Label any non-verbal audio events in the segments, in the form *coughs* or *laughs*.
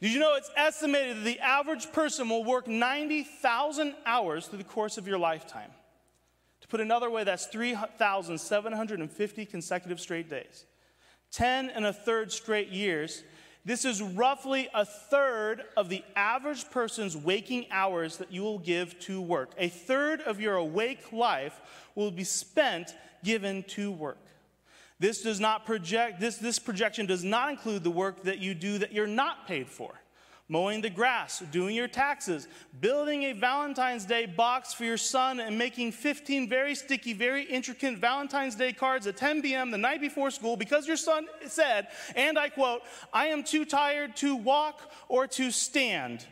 Did you know it's estimated that the average person will work 90,000 hours through the course of your lifetime? To put another way, that's 3,750 consecutive straight days. 10 and a third straight years. This is roughly a third of the average person's waking hours that you will give to work. A third of your awake life will be spent given to work. This does not project, this, this projection does not include the work that you do that you're not paid for. Mowing the grass, doing your taxes, building a Valentine's Day box for your son, and making 15 very sticky, very intricate Valentine's Day cards at 10 p.m. the night before school because your son said, and I quote, I am too tired to walk or to stand.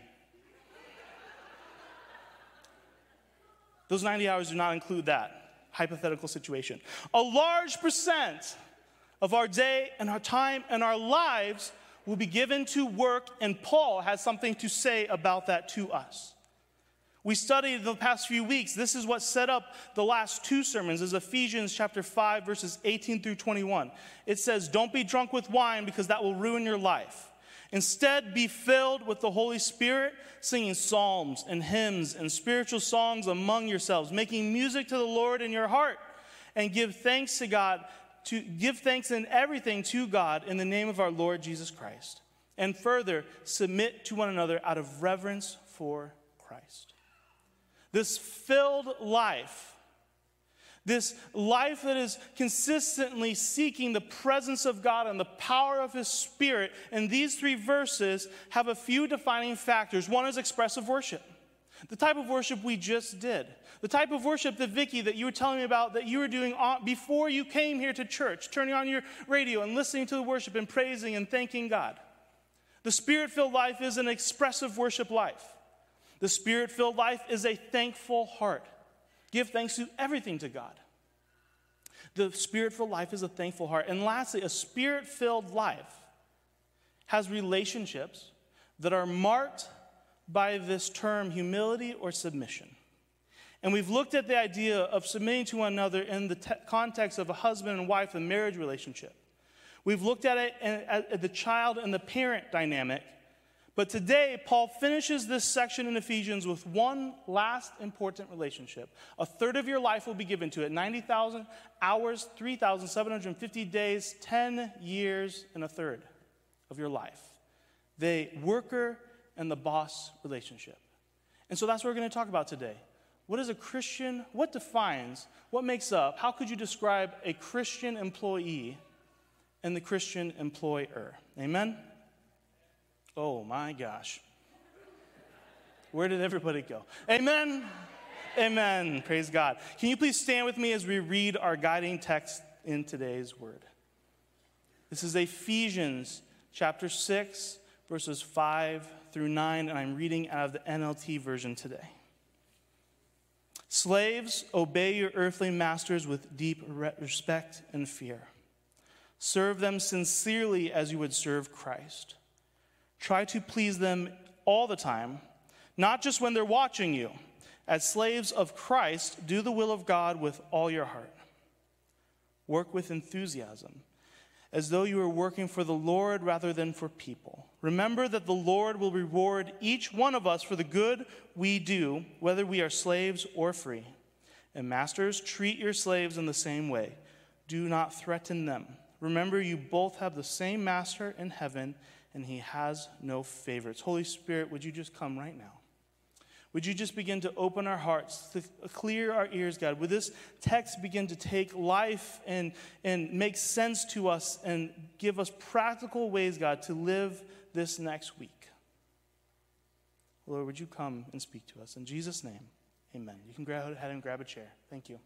Those 90 hours do not include that hypothetical situation. A large percent of our day and our time and our lives will be given to work, and Paul has something to say about that to us. We studied the past few weeks. This is what set up the last two sermons is Ephesians chapter 5 verses 18 through 21. It says, "Don't be drunk with wine because that will ruin your life. Instead, be filled with the Holy Spirit, singing psalms and hymns and spiritual songs among yourselves, making music to the Lord in your heart, and give thanks to God, to give thanks in everything to God in the name of our Lord Jesus Christ. And further, submit to one another out of reverence for Christ. This filled life this life that is consistently seeking the presence of God and the power of His Spirit. And these three verses have a few defining factors. One is expressive worship, the type of worship we just did. The type of worship that Vicky, that you were telling me about, that you were doing before you came here to church, turning on your radio and listening to the worship and praising and thanking God. The spirit filled life is an expressive worship life. The spirit filled life is a thankful heart. Give thanks to everything to God. The spirit filled life is a thankful heart. And lastly, a spirit filled life has relationships that are marked by this term humility or submission. And we've looked at the idea of submitting to one another in the te- context of a husband and wife and marriage relationship. We've looked at it uh, at the child and the parent dynamic but today, Paul finishes this section in Ephesians with one last important relationship. A third of your life will be given to it 90,000 hours, 3,750 days, 10 years, and a third of your life. The worker and the boss relationship. And so that's what we're going to talk about today. What is a Christian? What defines? What makes up? How could you describe a Christian employee and the Christian employer? Amen? Oh my gosh. Where did everybody go? Amen. Amen. Praise God. Can you please stand with me as we read our guiding text in today's word? This is Ephesians chapter 6, verses 5 through 9, and I'm reading out of the NLT version today. Slaves, obey your earthly masters with deep respect and fear. Serve them sincerely as you would serve Christ Try to please them all the time, not just when they're watching you. As slaves of Christ, do the will of God with all your heart. Work with enthusiasm, as though you were working for the Lord rather than for people. Remember that the Lord will reward each one of us for the good we do, whether we are slaves or free. And masters, treat your slaves in the same way. Do not threaten them. Remember, you both have the same master in heaven and he has no favorites. Holy Spirit, would you just come right now? Would you just begin to open our hearts, to clear our ears, God? Would this text begin to take life and, and make sense to us and give us practical ways, God, to live this next week? Lord, would you come and speak to us? In Jesus' name, amen. You can go ahead and grab a chair. Thank you.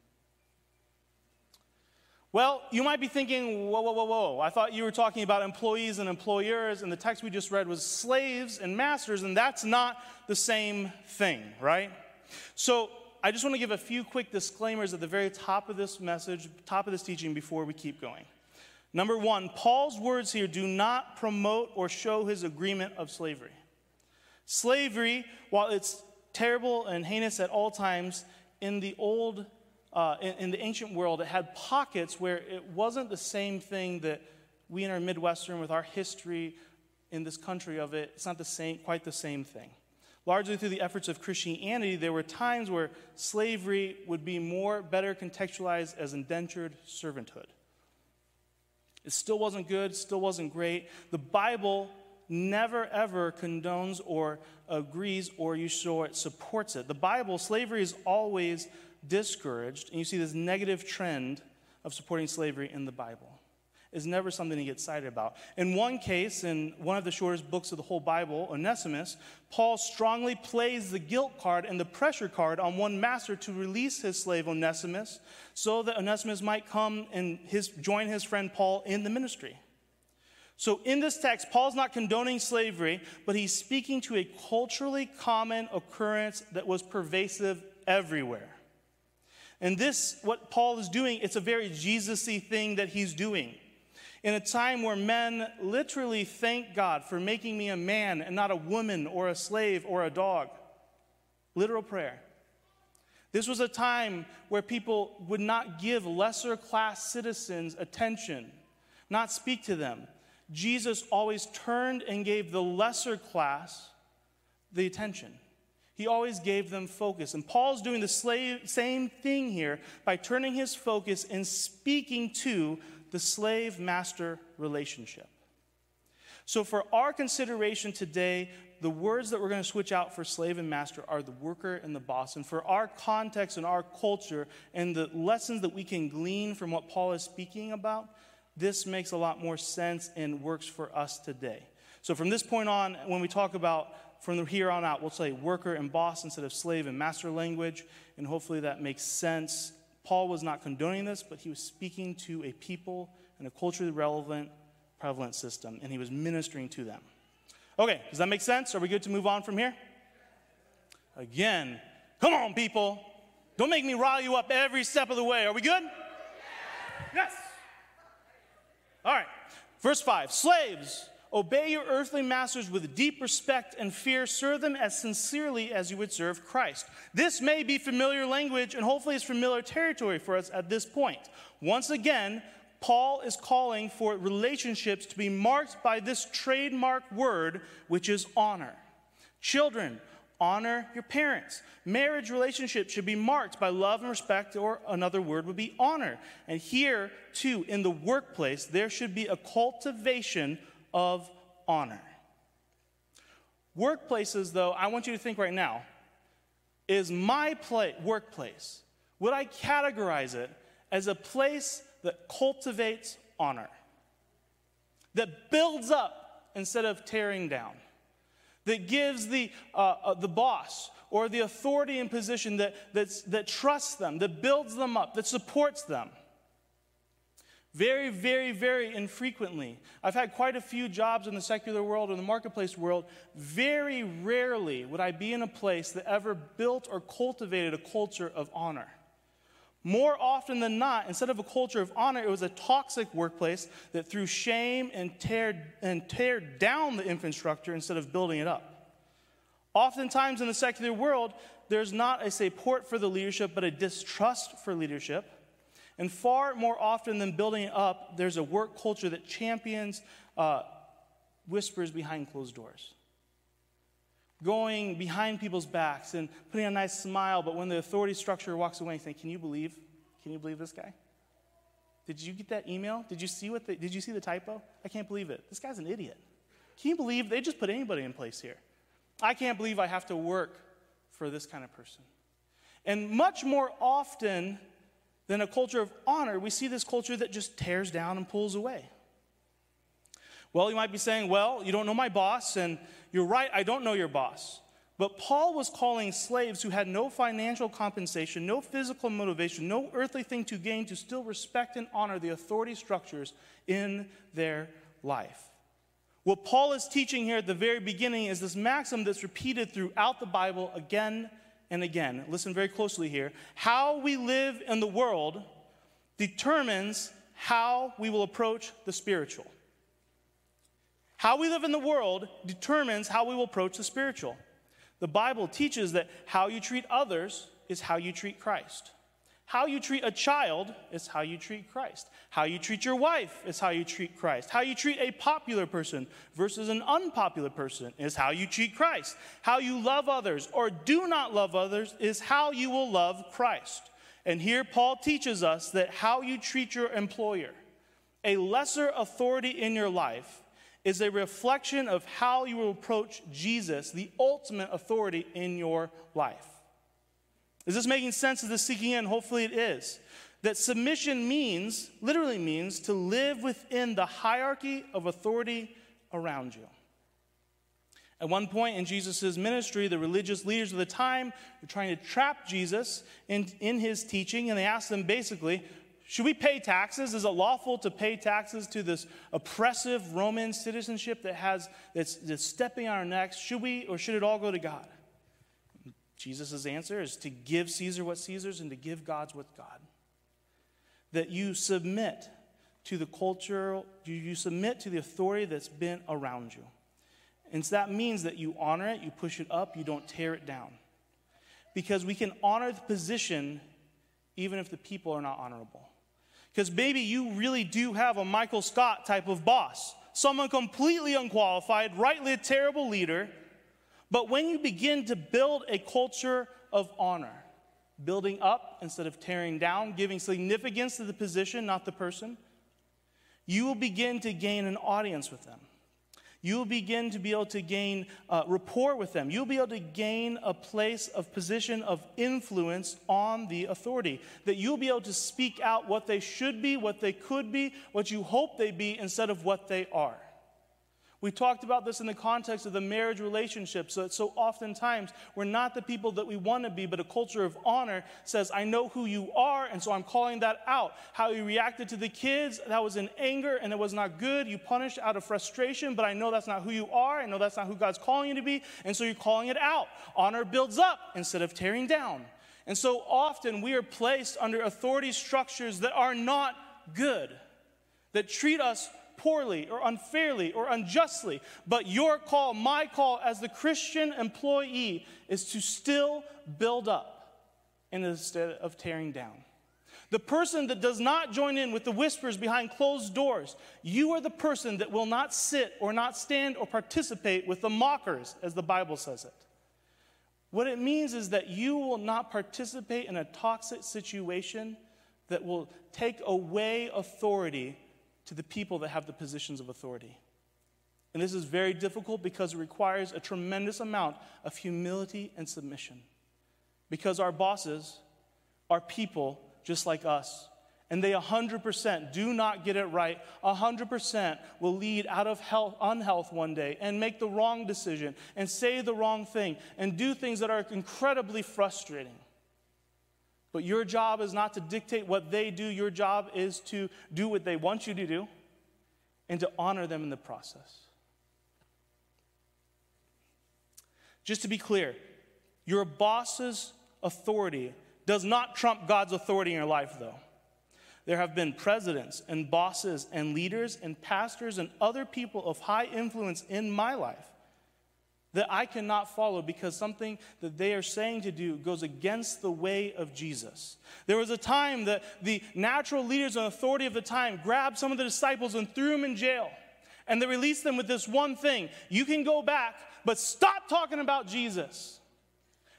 Well, you might be thinking, whoa, whoa, whoa, whoa. I thought you were talking about employees and employers, and the text we just read was slaves and masters, and that's not the same thing, right? So I just want to give a few quick disclaimers at the very top of this message, top of this teaching, before we keep going. Number one, Paul's words here do not promote or show his agreement of slavery. Slavery, while it's terrible and heinous at all times, in the Old uh, in, in, the ancient world, it had pockets where it wasn't the same thing that we in our Midwestern, with our history, in this country of it, it's not the same, quite the same thing. Largely through the efforts of Christianity, there were times where slavery would be more better contextualized as indentured servanthood. It still wasn't good, still wasn't great. The Bible never ever condones or agrees or you show it supports it. The Bible, slavery is always discouraged, and you see this negative trend of supporting slavery in the Bible. Is never something to get excited about. In one case, in one of the shortest books of the whole Bible, Onesimus, Paul strongly plays the guilt card and the pressure card on one master to release his slave Onesimus so that Onesimus might come and his, join his friend Paul in the ministry. So, in this text, Paul's not condoning slavery, but he's speaking to a culturally common occurrence that was pervasive everywhere. And this, what Paul is doing, it's a very Jesus y thing that he's doing. In a time where men literally thank God for making me a man and not a woman or a slave or a dog. Literal prayer. This was a time where people would not give lesser class citizens attention, not speak to them. Jesus always turned and gave the lesser class the attention. He always gave them focus. And Paul's doing the slave, same thing here by turning his focus and speaking to the slave master relationship. So, for our consideration today, the words that we're going to switch out for slave and master are the worker and the boss. And for our context and our culture and the lessons that we can glean from what Paul is speaking about, this makes a lot more sense and works for us today. So, from this point on, when we talk about from here on out, we'll say worker and boss instead of slave and master language, and hopefully that makes sense. Paul was not condoning this, but he was speaking to a people and a culturally relevant, prevalent system, and he was ministering to them. Okay, does that make sense? Are we good to move on from here? Again, come on, people. Don't make me rile you up every step of the way. Are we good? Yes. All right. Verse 5 Slaves, obey your earthly masters with deep respect and fear. Serve them as sincerely as you would serve Christ. This may be familiar language, and hopefully it's familiar territory for us at this point. Once again, Paul is calling for relationships to be marked by this trademark word, which is honor. Children, honor your parents. Marriage relationships should be marked by love and respect, or another word would be honor. And here, too, in the workplace, there should be a cultivation of honor. Workplaces, though, I want you to think right now is my workplace, would I categorize it as a place that cultivates honor, that builds up instead of tearing down? that gives the, uh, uh, the boss or the authority in position that, that's, that trusts them, that builds them up, that supports them. Very, very, very infrequently. I've had quite a few jobs in the secular world or the marketplace world. Very rarely would I be in a place that ever built or cultivated a culture of honor. More often than not, instead of a culture of honor, it was a toxic workplace that threw shame and tear, and tear down the infrastructure instead of building it up. Oftentimes in the secular world, there's not a support for the leadership, but a distrust for leadership. And far more often than building it up, there's a work culture that champions uh, whispers behind closed doors going behind people's backs and putting a nice smile, but when the authority structure walks away, you think, can you believe? Can you believe this guy? Did you get that email? Did you see what the, did you see the typo? I can't believe it. This guy's an idiot. Can you believe they just put anybody in place here? I can't believe I have to work for this kind of person. And much more often than a culture of honor, we see this culture that just tears down and pulls away. Well, you might be saying, well, you don't know my boss, and you're right, I don't know your boss. But Paul was calling slaves who had no financial compensation, no physical motivation, no earthly thing to gain to still respect and honor the authority structures in their life. What Paul is teaching here at the very beginning is this maxim that's repeated throughout the Bible again and again. Listen very closely here. How we live in the world determines how we will approach the spiritual. How we live in the world determines how we will approach the spiritual. The Bible teaches that how you treat others is how you treat Christ. How you treat a child is how you treat Christ. How you treat your wife is how you treat Christ. How you treat a popular person versus an unpopular person is how you treat Christ. How you love others or do not love others is how you will love Christ. And here Paul teaches us that how you treat your employer, a lesser authority in your life, is a reflection of how you will approach Jesus, the ultimate authority in your life. Is this making sense? Is this sinking in? Hopefully it is. That submission means, literally means, to live within the hierarchy of authority around you. At one point in Jesus' ministry, the religious leaders of the time were trying to trap Jesus in, in his teaching, and they asked him basically, should we pay taxes? Is it lawful to pay taxes to this oppressive Roman citizenship that has that's, that's stepping on our necks? Should we, or should it all go to God? Jesus' answer is to give Caesar what Caesar's and to give God's what God. That you submit to the culture, you submit to the authority that's been around you. And so that means that you honor it, you push it up, you don't tear it down. Because we can honor the position even if the people are not honorable. Because maybe you really do have a Michael Scott type of boss, someone completely unqualified, rightly a terrible leader but when you begin to build a culture of honor, building up instead of tearing down, giving significance to the position, not the person, you will begin to gain an audience with them. You'll begin to be able to gain uh, rapport with them. You'll be able to gain a place of position of influence on the authority. That you'll be able to speak out what they should be, what they could be, what you hope they be, instead of what they are. We talked about this in the context of the marriage relationship. So, so oftentimes, we're not the people that we want to be, but a culture of honor says, I know who you are, and so I'm calling that out. How you reacted to the kids, that was in anger and it was not good. You punished out of frustration, but I know that's not who you are. I know that's not who God's calling you to be, and so you're calling it out. Honor builds up instead of tearing down. And so often, we are placed under authority structures that are not good, that treat us poorly or unfairly or unjustly. But your call, my call as the Christian employee, is to still build up instead of tearing down. The person that does not join in with the whispers behind closed doors, you are the person that will not sit or not stand or participate with the mockers, as the Bible says it. What it means is that you will not participate in a toxic situation that will take away authority to the people that have the positions of authority. And this is very difficult because it requires a tremendous amount of humility and submission. Because our bosses are people just like us. And they 100% do not get it right. 100% will lead out of health, unhealth one day and make the wrong decision and say the wrong thing and do things that are incredibly frustrating. But your job is not to dictate what they do, your job is to do what they want you to do and to honor them in the process. Just to be clear, your boss's authority does not trump God's authority in your life, though. There have been presidents and bosses and leaders and pastors and other people of high influence in my life that I cannot follow because something that they are saying to do goes against the way of Jesus. There was a time that the natural leaders and authority of the time grabbed some of the disciples and threw them in jail. And they released them with this one thing you can go back, but stop talking about Jesus.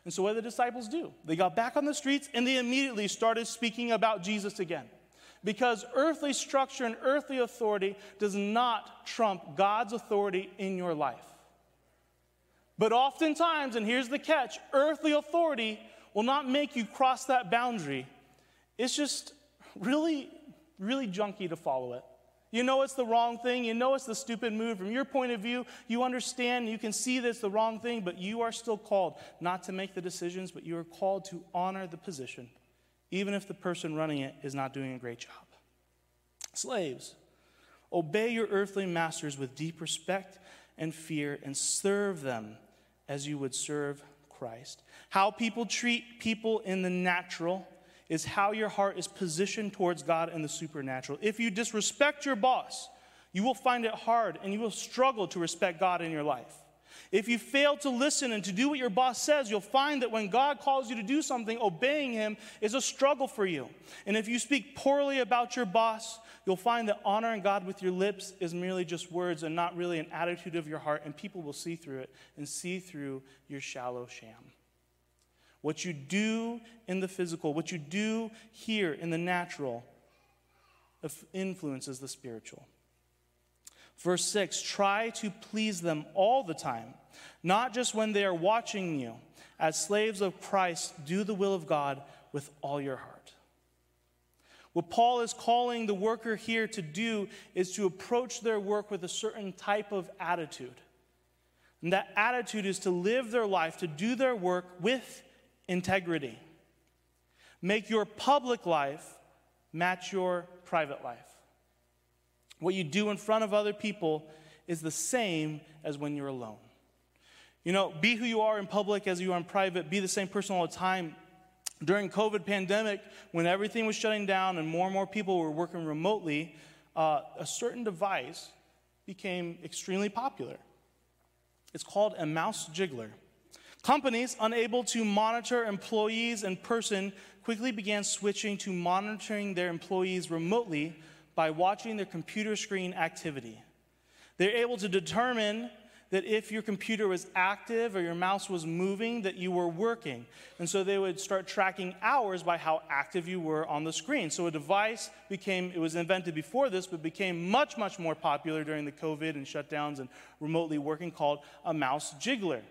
And so, what did the disciples do? They got back on the streets and they immediately started speaking about Jesus again. Because earthly structure and earthly authority does not trump God's authority in your life. But oftentimes, and here's the catch earthly authority will not make you cross that boundary. It's just really, really junky to follow it. You know it's the wrong thing. You know it's the stupid move. From your point of view, you understand, you can see that it's the wrong thing, but you are still called not to make the decisions, but you are called to honor the position, even if the person running it is not doing a great job. Slaves, obey your earthly masters with deep respect and fear and serve them as you would serve Christ. How people treat people in the natural is how your heart is positioned towards God and the supernatural. If you disrespect your boss, you will find it hard and you will struggle to respect God in your life. If you fail to listen and to do what your boss says, you'll find that when God calls you to do something, obeying Him is a struggle for you. And if you speak poorly about your boss, you'll find that honoring God with your lips is merely just words and not really an attitude of your heart, and people will see through it and see through your shallow sham. What you do in the physical, what you do here in the natural, influences the spiritual. Verse 6 try to please them all the time, not just when they are watching you. As slaves of Christ, do the will of God with all your heart. What Paul is calling the worker here to do is to approach their work with a certain type of attitude. And that attitude is to live their life, to do their work with integrity. Make your public life match your private life. What you do in front of other people is the same as when you're alone. You know, be who you are in public as you are in private, be the same person all the time. During COVID pandemic, when everything was shutting down and more and more people were working remotely, uh, a certain device became extremely popular. It's called a mouse jiggler. Companies unable to monitor employees in person quickly began switching to monitoring their employees remotely by watching their computer screen activity. They're able to determine that if your computer was active or your mouse was moving, that you were working. And so they would start tracking hours by how active you were on the screen. So a device became, it was invented before this, but became much, much more popular during the COVID and shutdowns and remotely working called a mouse jiggler.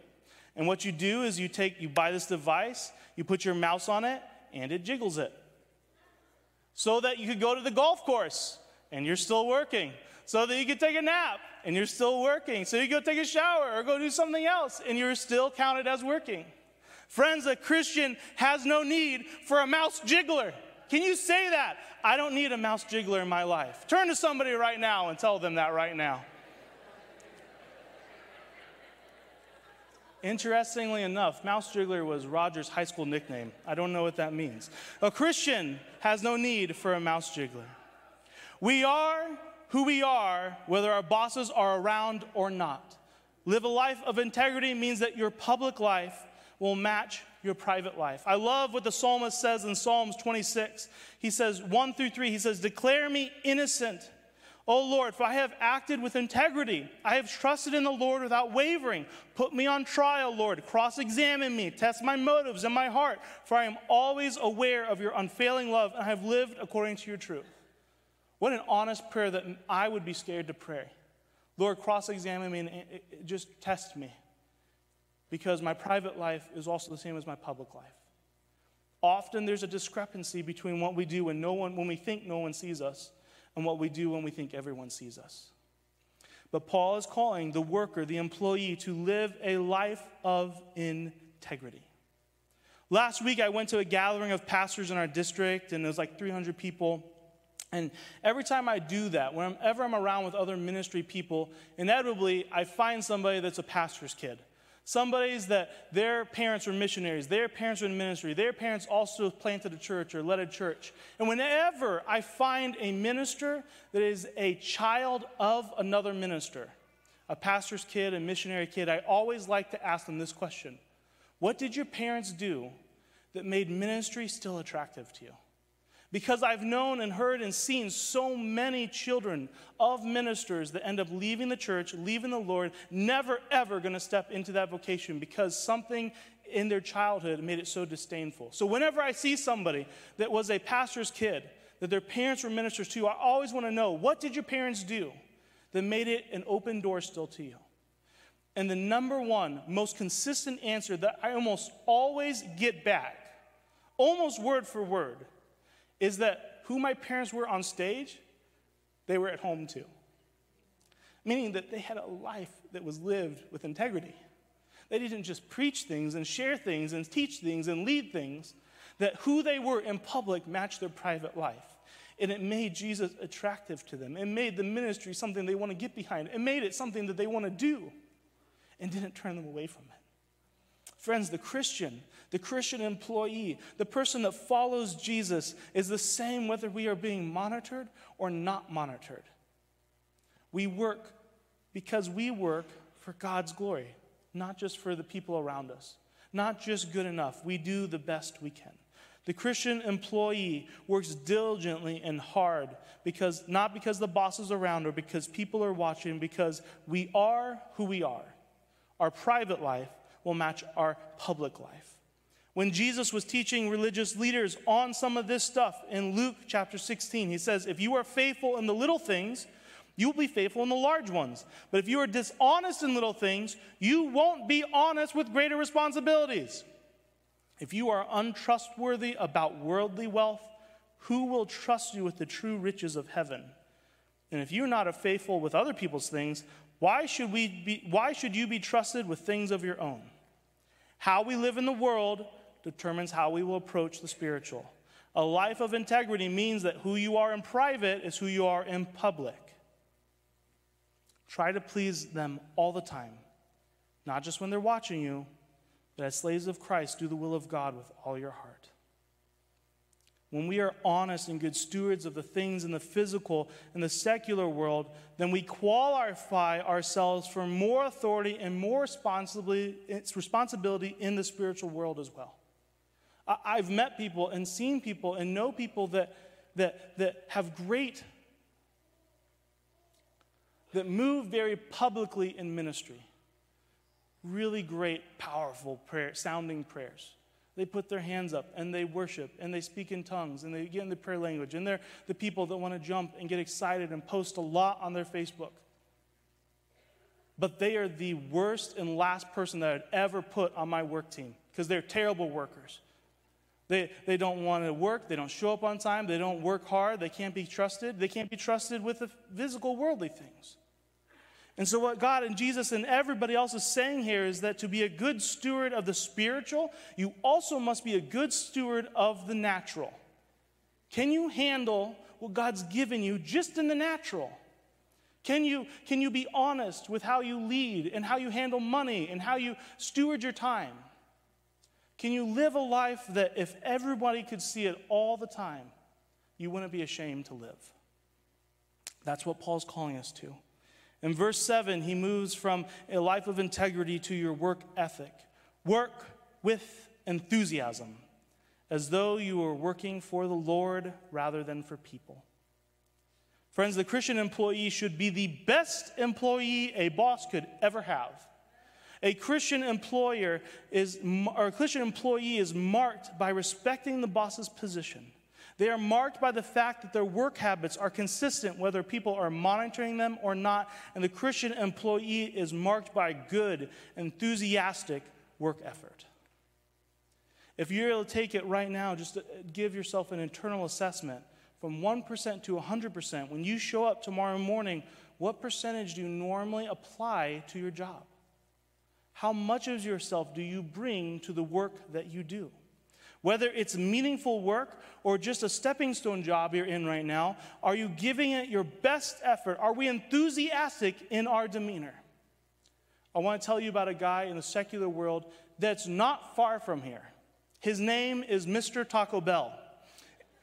And what you do is you take, you buy this device, you put your mouse on it, and it jiggles it so that you could go to the golf course and you're still working, so that you could take a nap and you're still working, so you go take a shower or go do something else and you're still counted as working. Friends, a Christian has no need for a mouse jiggler. Can you say that? I don't need a mouse jiggler in my life. Turn to somebody right now and tell them that right now. Interestingly enough, Mouse Jiggler was Roger's high school nickname. I don't know what that means. A Christian has no need for a mouse jiggler. We are who we are, whether our bosses are around or not. Live a life of integrity means that your public life will match your private life. I love what the psalmist says in Psalms 26. He says, 1 through 3, he says, Declare me innocent O Lord, for I have acted with integrity. I have trusted in the Lord without wavering. Put me on trial, Lord. Cross examine me. Test my motives and my heart, for I am always aware of your unfailing love, and I have lived according to your truth. What an honest prayer that I would be scared to pray. Lord, cross examine me and eh, eh, eh, just test me, because my private life is also the same as my public life. Often there's a discrepancy between what we do when, no one, when we think no one sees us and what we do when we think everyone sees us. But Paul is calling the worker, the employee, to live a life of integrity. Last week, I went to a gathering of pastors in our district, and it was like 300 people. And every time I do that, whenever I'm around with other ministry people, inevitably I find somebody that's a pastor's kid. Somebody's that their parents were missionaries, their parents were in ministry, their parents also planted a church or led a church. And whenever I find a minister that is a child of another minister, a pastor's kid, a missionary kid, I always like to ask them this question What did your parents do that made ministry still attractive to you? Because I've known and heard and seen so many children of ministers that end up leaving the church, leaving the Lord, never ever going to step into that vocation because something in their childhood made it so disdainful. So whenever I see somebody that was a pastor's kid, that their parents were ministers to, I always want to know what did your parents do that made it an open door still to you? And the number one, most consistent answer that I almost always get back, almost word for word, is that who my parents were on stage, they were at home too. Meaning that they had a life that was lived with integrity. They didn't just preach things and share things and teach things and lead things, that who they were in public matched their private life. And it made Jesus attractive to them. It made the ministry something they want to get behind. It made it something that they want to do and didn't turn them away from it. Friends, the Christian, the Christian employee, the person that follows Jesus is the same whether we are being monitored or not monitored. We work because we work for God's glory. not just for the people around us, not just good enough. We do the best we can. The Christian employee works diligently and hard because not because the boss is around or because people are watching, because we are who we are. Our private life will match our public life. When Jesus was teaching religious leaders on some of this stuff in Luke chapter 16, he says, If you are faithful in the little things, you will be faithful in the large ones. But if you are dishonest in little things, you won't be honest with greater responsibilities. If you are untrustworthy about worldly wealth, who will trust you with the true riches of heaven? And if you're not faithful with other people's things, why should, we be, why should you be trusted with things of your own? How we live in the world determines how we will approach the spiritual. A life of integrity means that who you are in private is who you are in public. Try to please them all the time, not just when they're watching you, but as slaves of Christ, do the will of God with all your heart. When we are honest and good stewards of the things in the physical and the secular world, then we qualify ourselves for more authority and more responsibility in the spiritual world as well. I've met people and seen people and know people that, that, that have great, that move very publicly in ministry. Really great, powerful prayer, sounding prayers. They put their hands up and they worship and they speak in tongues and they get in the prayer language. And they're the people that want to jump and get excited and post a lot on their Facebook. But they are the worst and last person that I'd ever put on my work team because they're terrible workers. They, they don't want to work. They don't show up on time. They don't work hard. They can't be trusted. They can't be trusted with the physical, worldly things. And so, what God and Jesus and everybody else is saying here is that to be a good steward of the spiritual, you also must be a good steward of the natural. Can you handle what God's given you just in the natural? Can you, can you be honest with how you lead and how you handle money and how you steward your time? Can you live a life that if everybody could see it all the time, you wouldn't be ashamed to live? That's what Paul's calling us to. In verse 7, he moves from a life of integrity to your work ethic. Work with enthusiasm, as though you were working for the Lord rather than for people. Friends, the Christian employee should be the best employee a boss could ever have. A Christian employer is, or a Christian employee is marked by respecting the boss's position. They are marked by the fact that their work habits are consistent, whether people are monitoring them or not. And the Christian employee is marked by good, enthusiastic work effort. If you're able to take it right now, just uh, give yourself an internal assessment from 1% to 100%. When you show up tomorrow morning, what percentage do you normally apply to your job? How much of yourself do you bring to the work that you do? Whether it's meaningful work or just a stepping stone job you're in right now, are you giving it your best effort? Are we enthusiastic in our demeanor? I want to tell you about a guy in the secular world that's not far from here. His name is Mr. Taco Bell.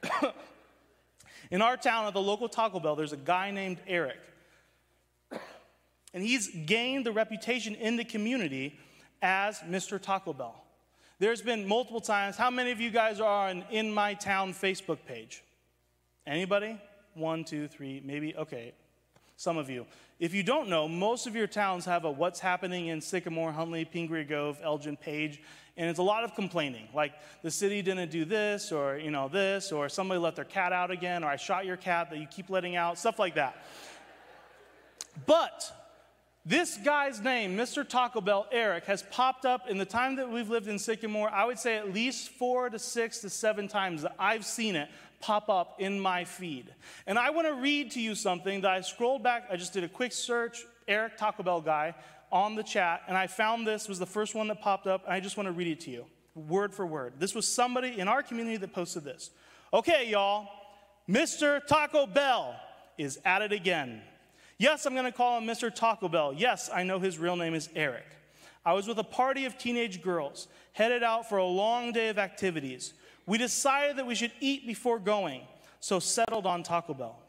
*coughs* in our town, at the local Taco Bell, there's a guy named Eric. And he's gained the reputation in the community as Mr. Taco Bell. There's been multiple times. How many of you guys are on In My Town Facebook page? Anybody? One, two, three, maybe? Okay, some of you. If you don't know, most of your towns have a what's happening in Sycamore, Huntley, Pingree Grove, Elgin, Page, and it's a lot of complaining. Like the city didn't do this, or you know this, or somebody let their cat out again, or I shot your cat that you keep letting out, stuff like that. But this guy's name, Mr. Taco Bell, Eric, has popped up in the time that we've lived in Sycamore, I would say at least four to six to seven times that I've seen it pop up in my feed. And I want to read to you something that I scrolled back, I just did a quick search, Eric Taco Bell guy, on the chat, and I found this was the first one that popped up, and I just want to read it to you, word for word. This was somebody in our community that posted this. Okay, y'all, Mr. Taco Bell is at it again. Yes, I'm going to call him Mr. Taco Bell. Yes, I know his real name is Eric. I was with a party of teenage girls, headed out for a long day of activities. We decided that we should eat before going, so settled on Taco Bell.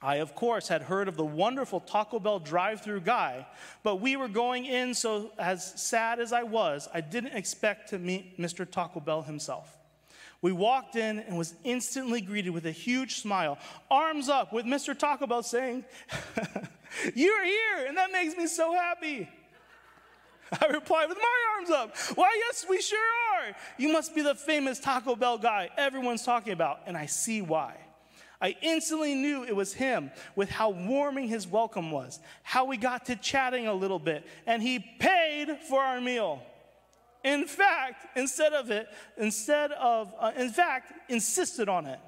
I, of course, had heard of the wonderful Taco Bell drive through guy, but we were going in, so as sad as I was, I didn't expect to meet Mr. Taco Bell himself. We walked in and was instantly greeted with a huge smile, arms up, with Mr. Taco Bell saying, *laughs* You're here, and that makes me so happy. *laughs* I replied with my arms up. Why, yes, we sure are. You must be the famous Taco Bell guy everyone's talking about, and I see why. I instantly knew it was him with how warming his welcome was, how we got to chatting a little bit, and he paid for our meal. In fact, instead of it, instead of, uh, in fact, insisted on it.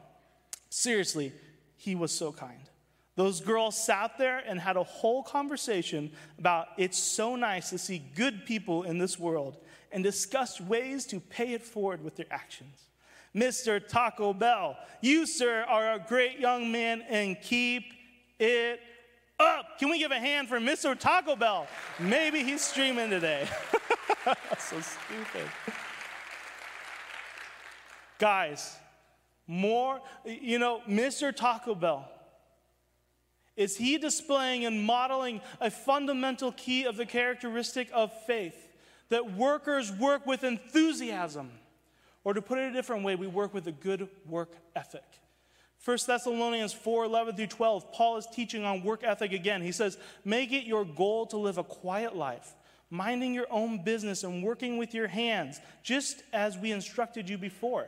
Seriously, he was so kind. Those girls sat there and had a whole conversation about it's so nice to see good people in this world and discussed ways to pay it forward with their actions. Mr. Taco Bell, you, sir, are a great young man and keep it up. Can we give a hand for Mr. Taco Bell? Maybe he's streaming today. *laughs* so stupid. Guys, more, you know, Mr. Taco Bell, is he displaying and modeling a fundamental key of the characteristic of faith that workers work with enthusiasm? Or to put it a different way, we work with a good work ethic. 1 Thessalonians 4 11 through 12, Paul is teaching on work ethic again. He says, Make it your goal to live a quiet life, minding your own business and working with your hands, just as we instructed you before.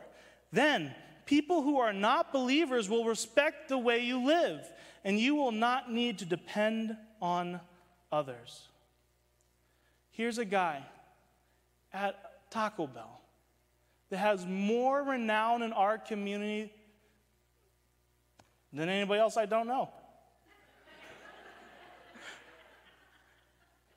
Then, people who are not believers will respect the way you live, and you will not need to depend on others. Here's a guy at Taco Bell that has more renown in our community than anybody else I don't know.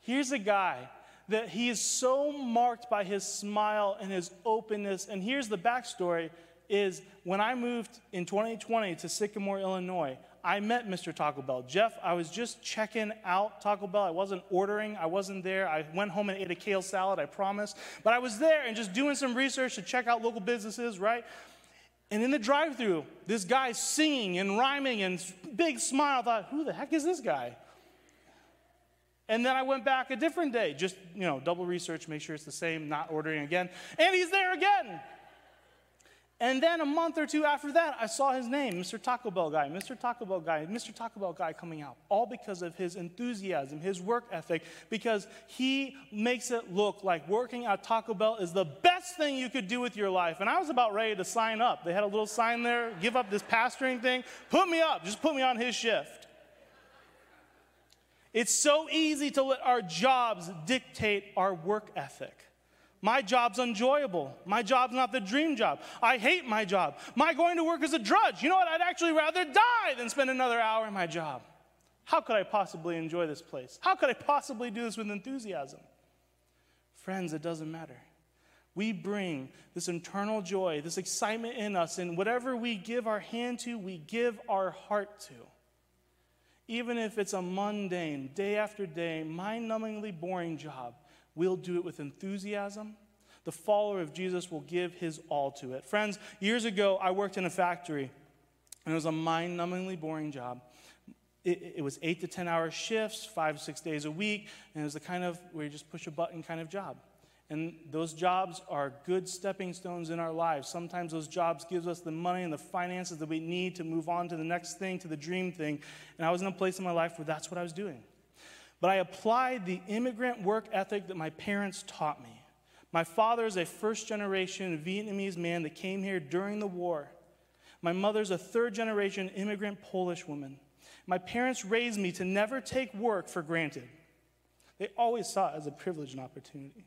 Here's a guy that he is so marked by his smile and his openness. And here's the backstory is when I moved in 2020 to Sycamore, Illinois, I met Mr. Taco Bell. Jeff, I was just checking out Taco Bell. I wasn't ordering, I wasn't there. I went home and ate a kale salad, I promise. But I was there and just doing some research to check out local businesses, right? And in the drive through, this guy singing and rhyming and big smile. I thought, who the heck is this guy? And then I went back a different day, just, you know, double research, make sure it's the same, not ordering again. And he's there again. And then a month or two after that, I saw his name, Mr. Taco Bell guy, Mr. Taco Bell guy, Mr. Taco Bell guy coming out, all because of his enthusiasm, his work ethic, because he makes it look like working at Taco Bell is the best thing you could do with your life. And I was about ready to sign up. They had a little sign there, give up this pastoring thing, put me up, just put me on his shift. It's so easy to let our jobs dictate our work ethic. My job's enjoyable. My job's not the dream job. I hate my job. My going to work is a drudge. You know what? I'd actually rather die than spend another hour in my job. How could I possibly enjoy this place? How could I possibly do this with enthusiasm? Friends, it doesn't matter. We bring this internal joy, this excitement in us, and whatever we give our hand to, we give our heart to. Even if it's a mundane, day after day, mind numbingly boring job, We'll do it with enthusiasm. The follower of Jesus will give his all to it. Friends, years ago, I worked in a factory, and it was a mind numbingly boring job. It, it, was eight to 10 hour shifts, five, six days a week, and it was the kind of where you just push a button kind of job. And those jobs are good stepping stones in our lives. Sometimes those jobs gives us the money and the finances that we need to move on to the next thing, to the dream thing. And I was in a place in my life where that's what I was doing. But I applied the immigrant work ethic that my parents taught me. My father is a first generation Vietnamese man that came here during the war. My mother's a third generation immigrant Polish woman. My parents raised me to never take work for granted. They always saw it as a privilege and opportunity.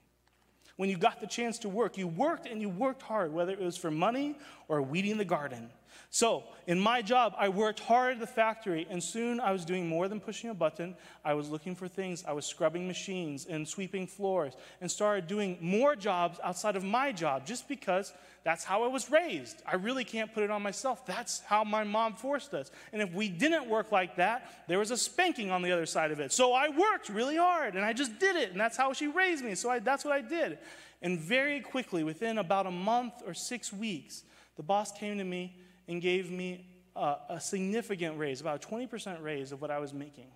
When you got the chance to work, you worked and you worked hard, whether it was for money or weeding the garden. So, in my job, I worked hard at the factory, and soon I was doing more than pushing a button. I was looking for things. I was scrubbing machines and sweeping floors, and started doing more jobs outside of my job just because that's how I was raised. I really can't put it on myself. That's how my mom forced us. And if we didn't work like that, there was a spanking on the other side of it. So I worked really hard, and I just did it, and that's how she raised me. So I, that's what I did. And very quickly, within about a month or six weeks, the boss came to me and gave me uh, a significant raise, about a 20% raise of what I was making.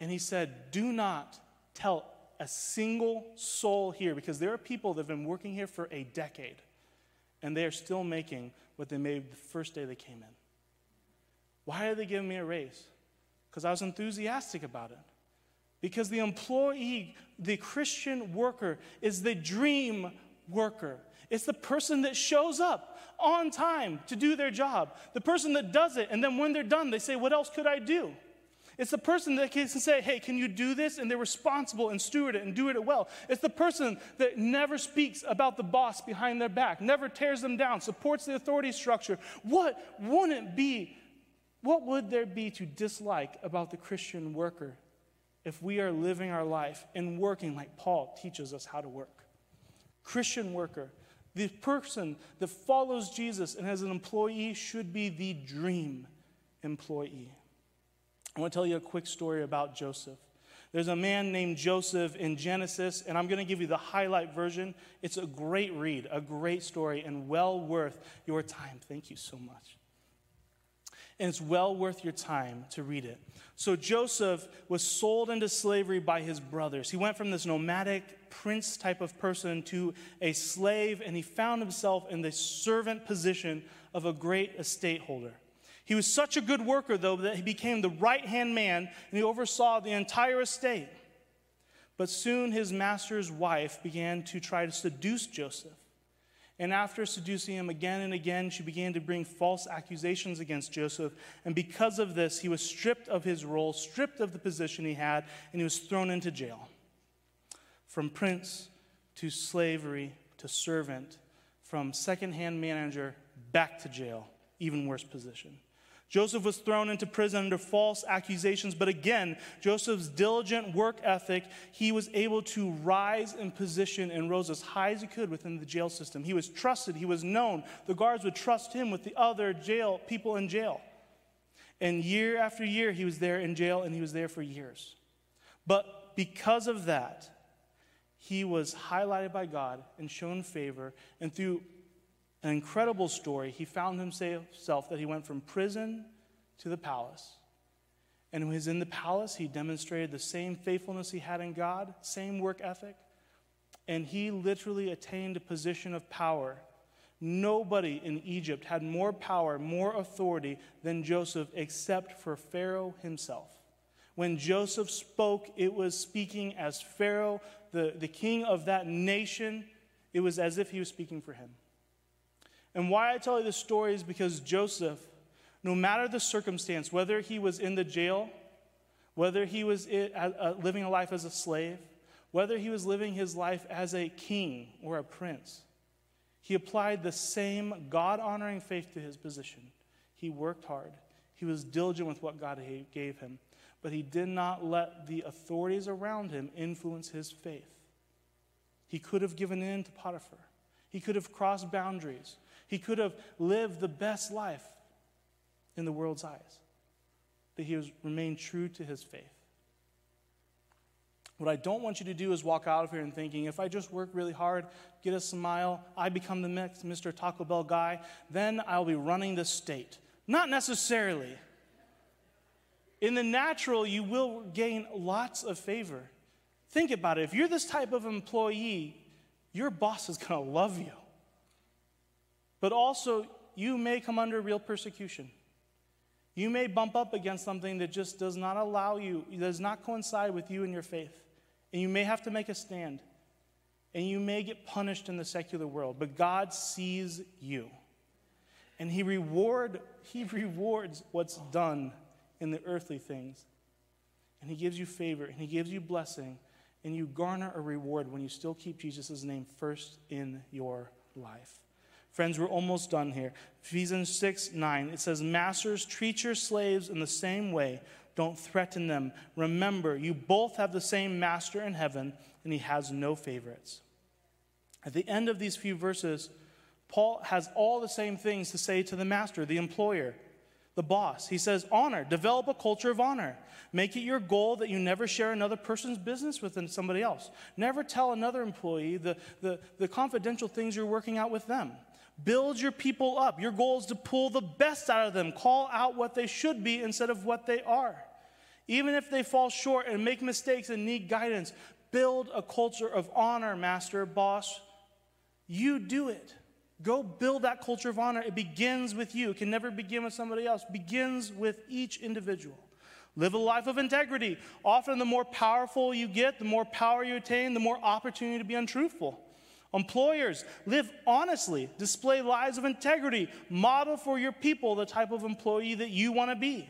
And he said, Do not tell a single soul here, because there are people that have been working here for a decade, and they are still making what they made the first day they came in. Why are they giving me a raise? Because I was enthusiastic about it. Because the employee, the Christian worker, is the dream worker. It's the person that shows up on time to do their job. The person that does it, and then when they're done, they say, What else could I do? It's the person that can say, Hey, can you do this? And they're responsible and steward it and do it well. It's the person that never speaks about the boss behind their back, never tears them down, supports the authority structure. What wouldn't be, what would there be to dislike about the Christian worker if we are living our life and working like Paul teaches us how to work. Christian worker, the person that follows Jesus and as an employee should be the dream employee. I want to tell you a quick story about Joseph. There's a man named Joseph in Genesis, and I'm going to give you the highlight version. It's a great read, a great story, and well worth your time. Thank you so much and it's well worth your time to read it. So Joseph was sold into slavery by his brothers. He went from this nomadic prince type of person to a slave, and he found himself in the servant position of a great estate holder. He was such a good worker, though, that he became the right hand man and he oversaw the entire estate. But soon his master's wife began to try to seduce Joseph. And after seducing him again and again, she began to bring false accusations against Joseph. And because of this, he was stripped of his role, stripped of the position he had, and he was thrown into jail. From prince to slavery to servant, from second-hand manager back to jail, even worse position. Joseph was thrown into prison under false accusations, but again, Joseph's diligent work ethic, he was able to rise in position and rose as high as he could within the jail system. He was trusted, he was known. The guards would trust him with the other jail people in jail. And year after year, he was there in jail, and he was there for years. But because of that, he was highlighted by God and shown favor, and through an incredible story. He found himself that he went from prison to the palace. And when he was in the palace, he demonstrated the same faithfulness he had in God, same work ethic, and he literally attained a position of power. Nobody in Egypt had more power, more authority than Joseph, except for Pharaoh himself. When Joseph spoke, it was speaking as Pharaoh, the, the king of that nation, it was as if he was speaking for him. And why I tell you this story is because Joseph, no matter the circumstance, whether he was in the jail, whether he was living a life as a slave, whether he was living his life as a king or a prince, he applied the same God honoring faith to his position. He worked hard, he was diligent with what God gave him, but he did not let the authorities around him influence his faith. He could have given in to Potiphar, he could have crossed boundaries. He could have lived the best life in the world's eyes, but he was remained true to his faith. What I don't want you to do is walk out of here and thinking, if I just work really hard, get a smile, I become the next Mr. Taco Bell guy, then I'll be running the state. Not necessarily. In the natural, you will gain lots of favor. Think about it. If you're this type of employee, your boss is going to love you. But also, you may come under real persecution. You may bump up against something that just does not allow you, does not coincide with you and your faith. And you may have to make a stand. And you may get punished in the secular world. But God sees you. And He reward, He rewards what's done in the earthly things. And He gives you favor and He gives you blessing. And you garner a reward when you still keep Jesus' name first in your life. Friends, we're almost done here. Ephesians 6 9, it says, Masters, treat your slaves in the same way. Don't threaten them. Remember, you both have the same master in heaven, and he has no favorites. At the end of these few verses, Paul has all the same things to say to the master, the employer, the boss. He says, Honor, develop a culture of honor. Make it your goal that you never share another person's business with somebody else. Never tell another employee the, the, the confidential things you're working out with them Build your people up. Your goal is to pull the best out of them, call out what they should be instead of what they are. Even if they fall short and make mistakes and need guidance, build a culture of honor, master, boss. You do it. Go build that culture of honor. It begins with you. It can never begin with somebody else. It begins with each individual. Live a life of integrity. Often, the more powerful you get, the more power you attain, the more opportunity to be untruthful. Employers, live honestly, display lives of integrity, model for your people the type of employee that you want to be.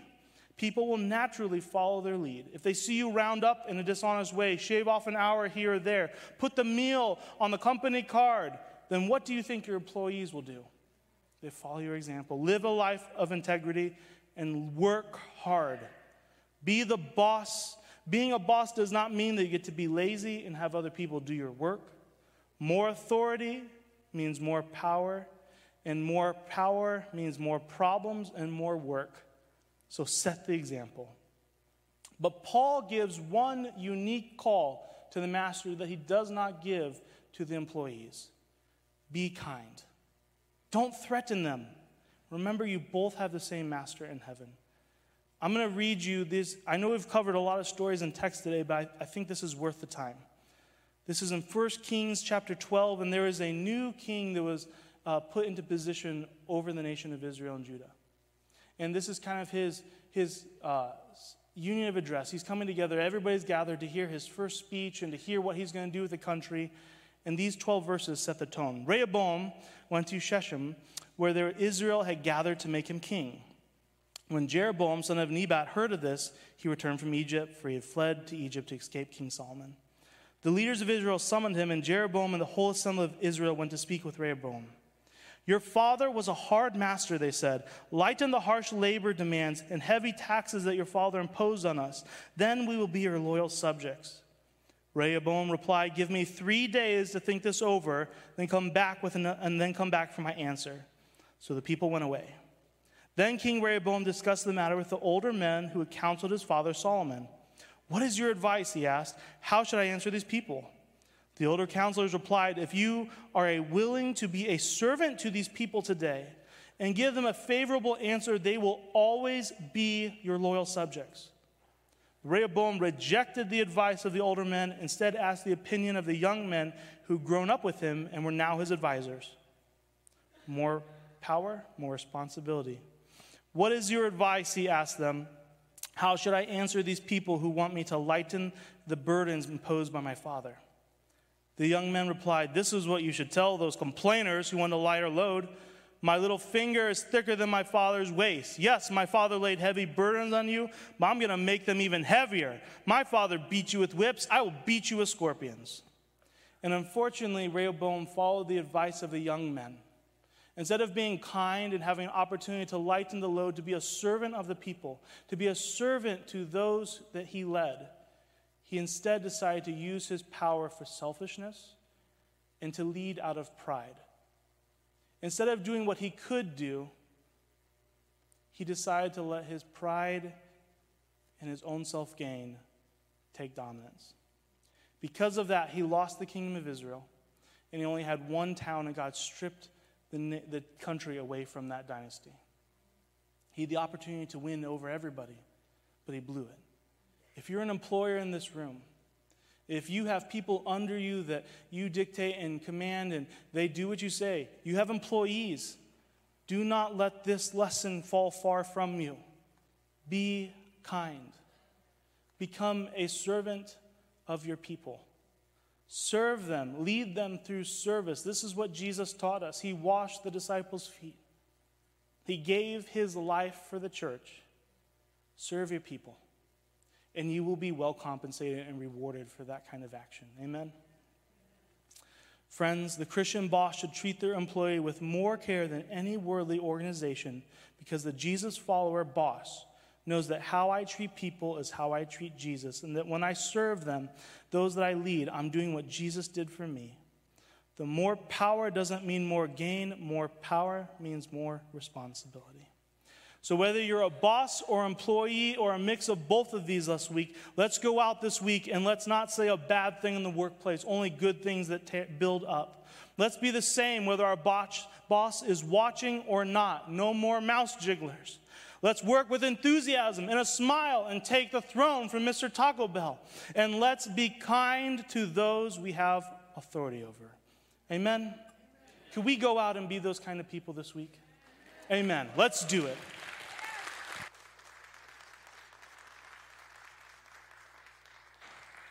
People will naturally follow their lead. If they see you round up in a dishonest way, shave off an hour here or there, put the meal on the company card, then what do you think your employees will do? They follow your example. Live a life of integrity and work hard. Be the boss. Being a boss does not mean that you get to be lazy and have other people do your work. More authority means more power, and more power means more problems and more work. So set the example. But Paul gives one unique call to the master that he does not give to the employees be kind. Don't threaten them. Remember, you both have the same master in heaven. I'm going to read you this. I know we've covered a lot of stories in text today, but I, I think this is worth the time. This is in 1 Kings chapter 12, and there is a new king that was uh, put into position over the nation of Israel and Judah. And this is kind of his, his uh, union of address. He's coming together, everybody's gathered to hear his first speech and to hear what he's going to do with the country. And these 12 verses set the tone. Rehoboam went to Shechem, where Israel had gathered to make him king. When Jeroboam, son of Nebat, heard of this, he returned from Egypt, for he had fled to Egypt to escape King Solomon. The leaders of Israel summoned him, and Jeroboam and the whole assembly of Israel went to speak with Rehoboam. Your father was a hard master, they said. Lighten the harsh labor demands and heavy taxes that your father imposed on us. Then we will be your loyal subjects. Rehoboam replied, Give me three days to think this over, then come back with an, and then come back for my answer. So the people went away. Then King Rehoboam discussed the matter with the older men who had counseled his father Solomon. What is your advice? He asked. How should I answer these people? The older counselors replied, If you are willing to be a servant to these people today and give them a favorable answer, they will always be your loyal subjects. Rehoboam rejected the advice of the older men, instead, asked the opinion of the young men who'd grown up with him and were now his advisors. More power, more responsibility. What is your advice? He asked them. How should I answer these people who want me to lighten the burdens imposed by my father? The young men replied, This is what you should tell those complainers who want a lighter load. My little finger is thicker than my father's waist. Yes, my father laid heavy burdens on you, but I'm going to make them even heavier. My father beat you with whips, I will beat you with scorpions. And unfortunately, Rehoboam followed the advice of the young men. Instead of being kind and having an opportunity to lighten the load, to be a servant of the people, to be a servant to those that he led, he instead decided to use his power for selfishness and to lead out of pride. Instead of doing what he could do, he decided to let his pride and his own self gain take dominance. Because of that, he lost the kingdom of Israel, and he only had one town, and God stripped the, the country away from that dynasty. He had the opportunity to win over everybody, but he blew it. If you're an employer in this room, if you have people under you that you dictate and command and they do what you say, you have employees, do not let this lesson fall far from you. Be kind. Become a servant of your people. Serve them, lead them through service. This is what Jesus taught us. He washed the disciples' feet, He gave His life for the church. Serve your people, and you will be well compensated and rewarded for that kind of action. Amen. Friends, the Christian boss should treat their employee with more care than any worldly organization because the Jesus follower boss knows that how I treat people is how I treat Jesus, and that when I serve them, those that I lead, I'm doing what Jesus did for me. The more power doesn't mean more gain, more power means more responsibility. So, whether you're a boss or employee or a mix of both of these this week, let's go out this week and let's not say a bad thing in the workplace, only good things that build up. Let's be the same whether our boss, boss is watching or not. No more mouse jigglers. Let's work with enthusiasm and a smile and take the throne from Mr. Taco Bell. And let's be kind to those we have authority over. Amen. Can we go out and be those kind of people this week? Amen. Let's do it.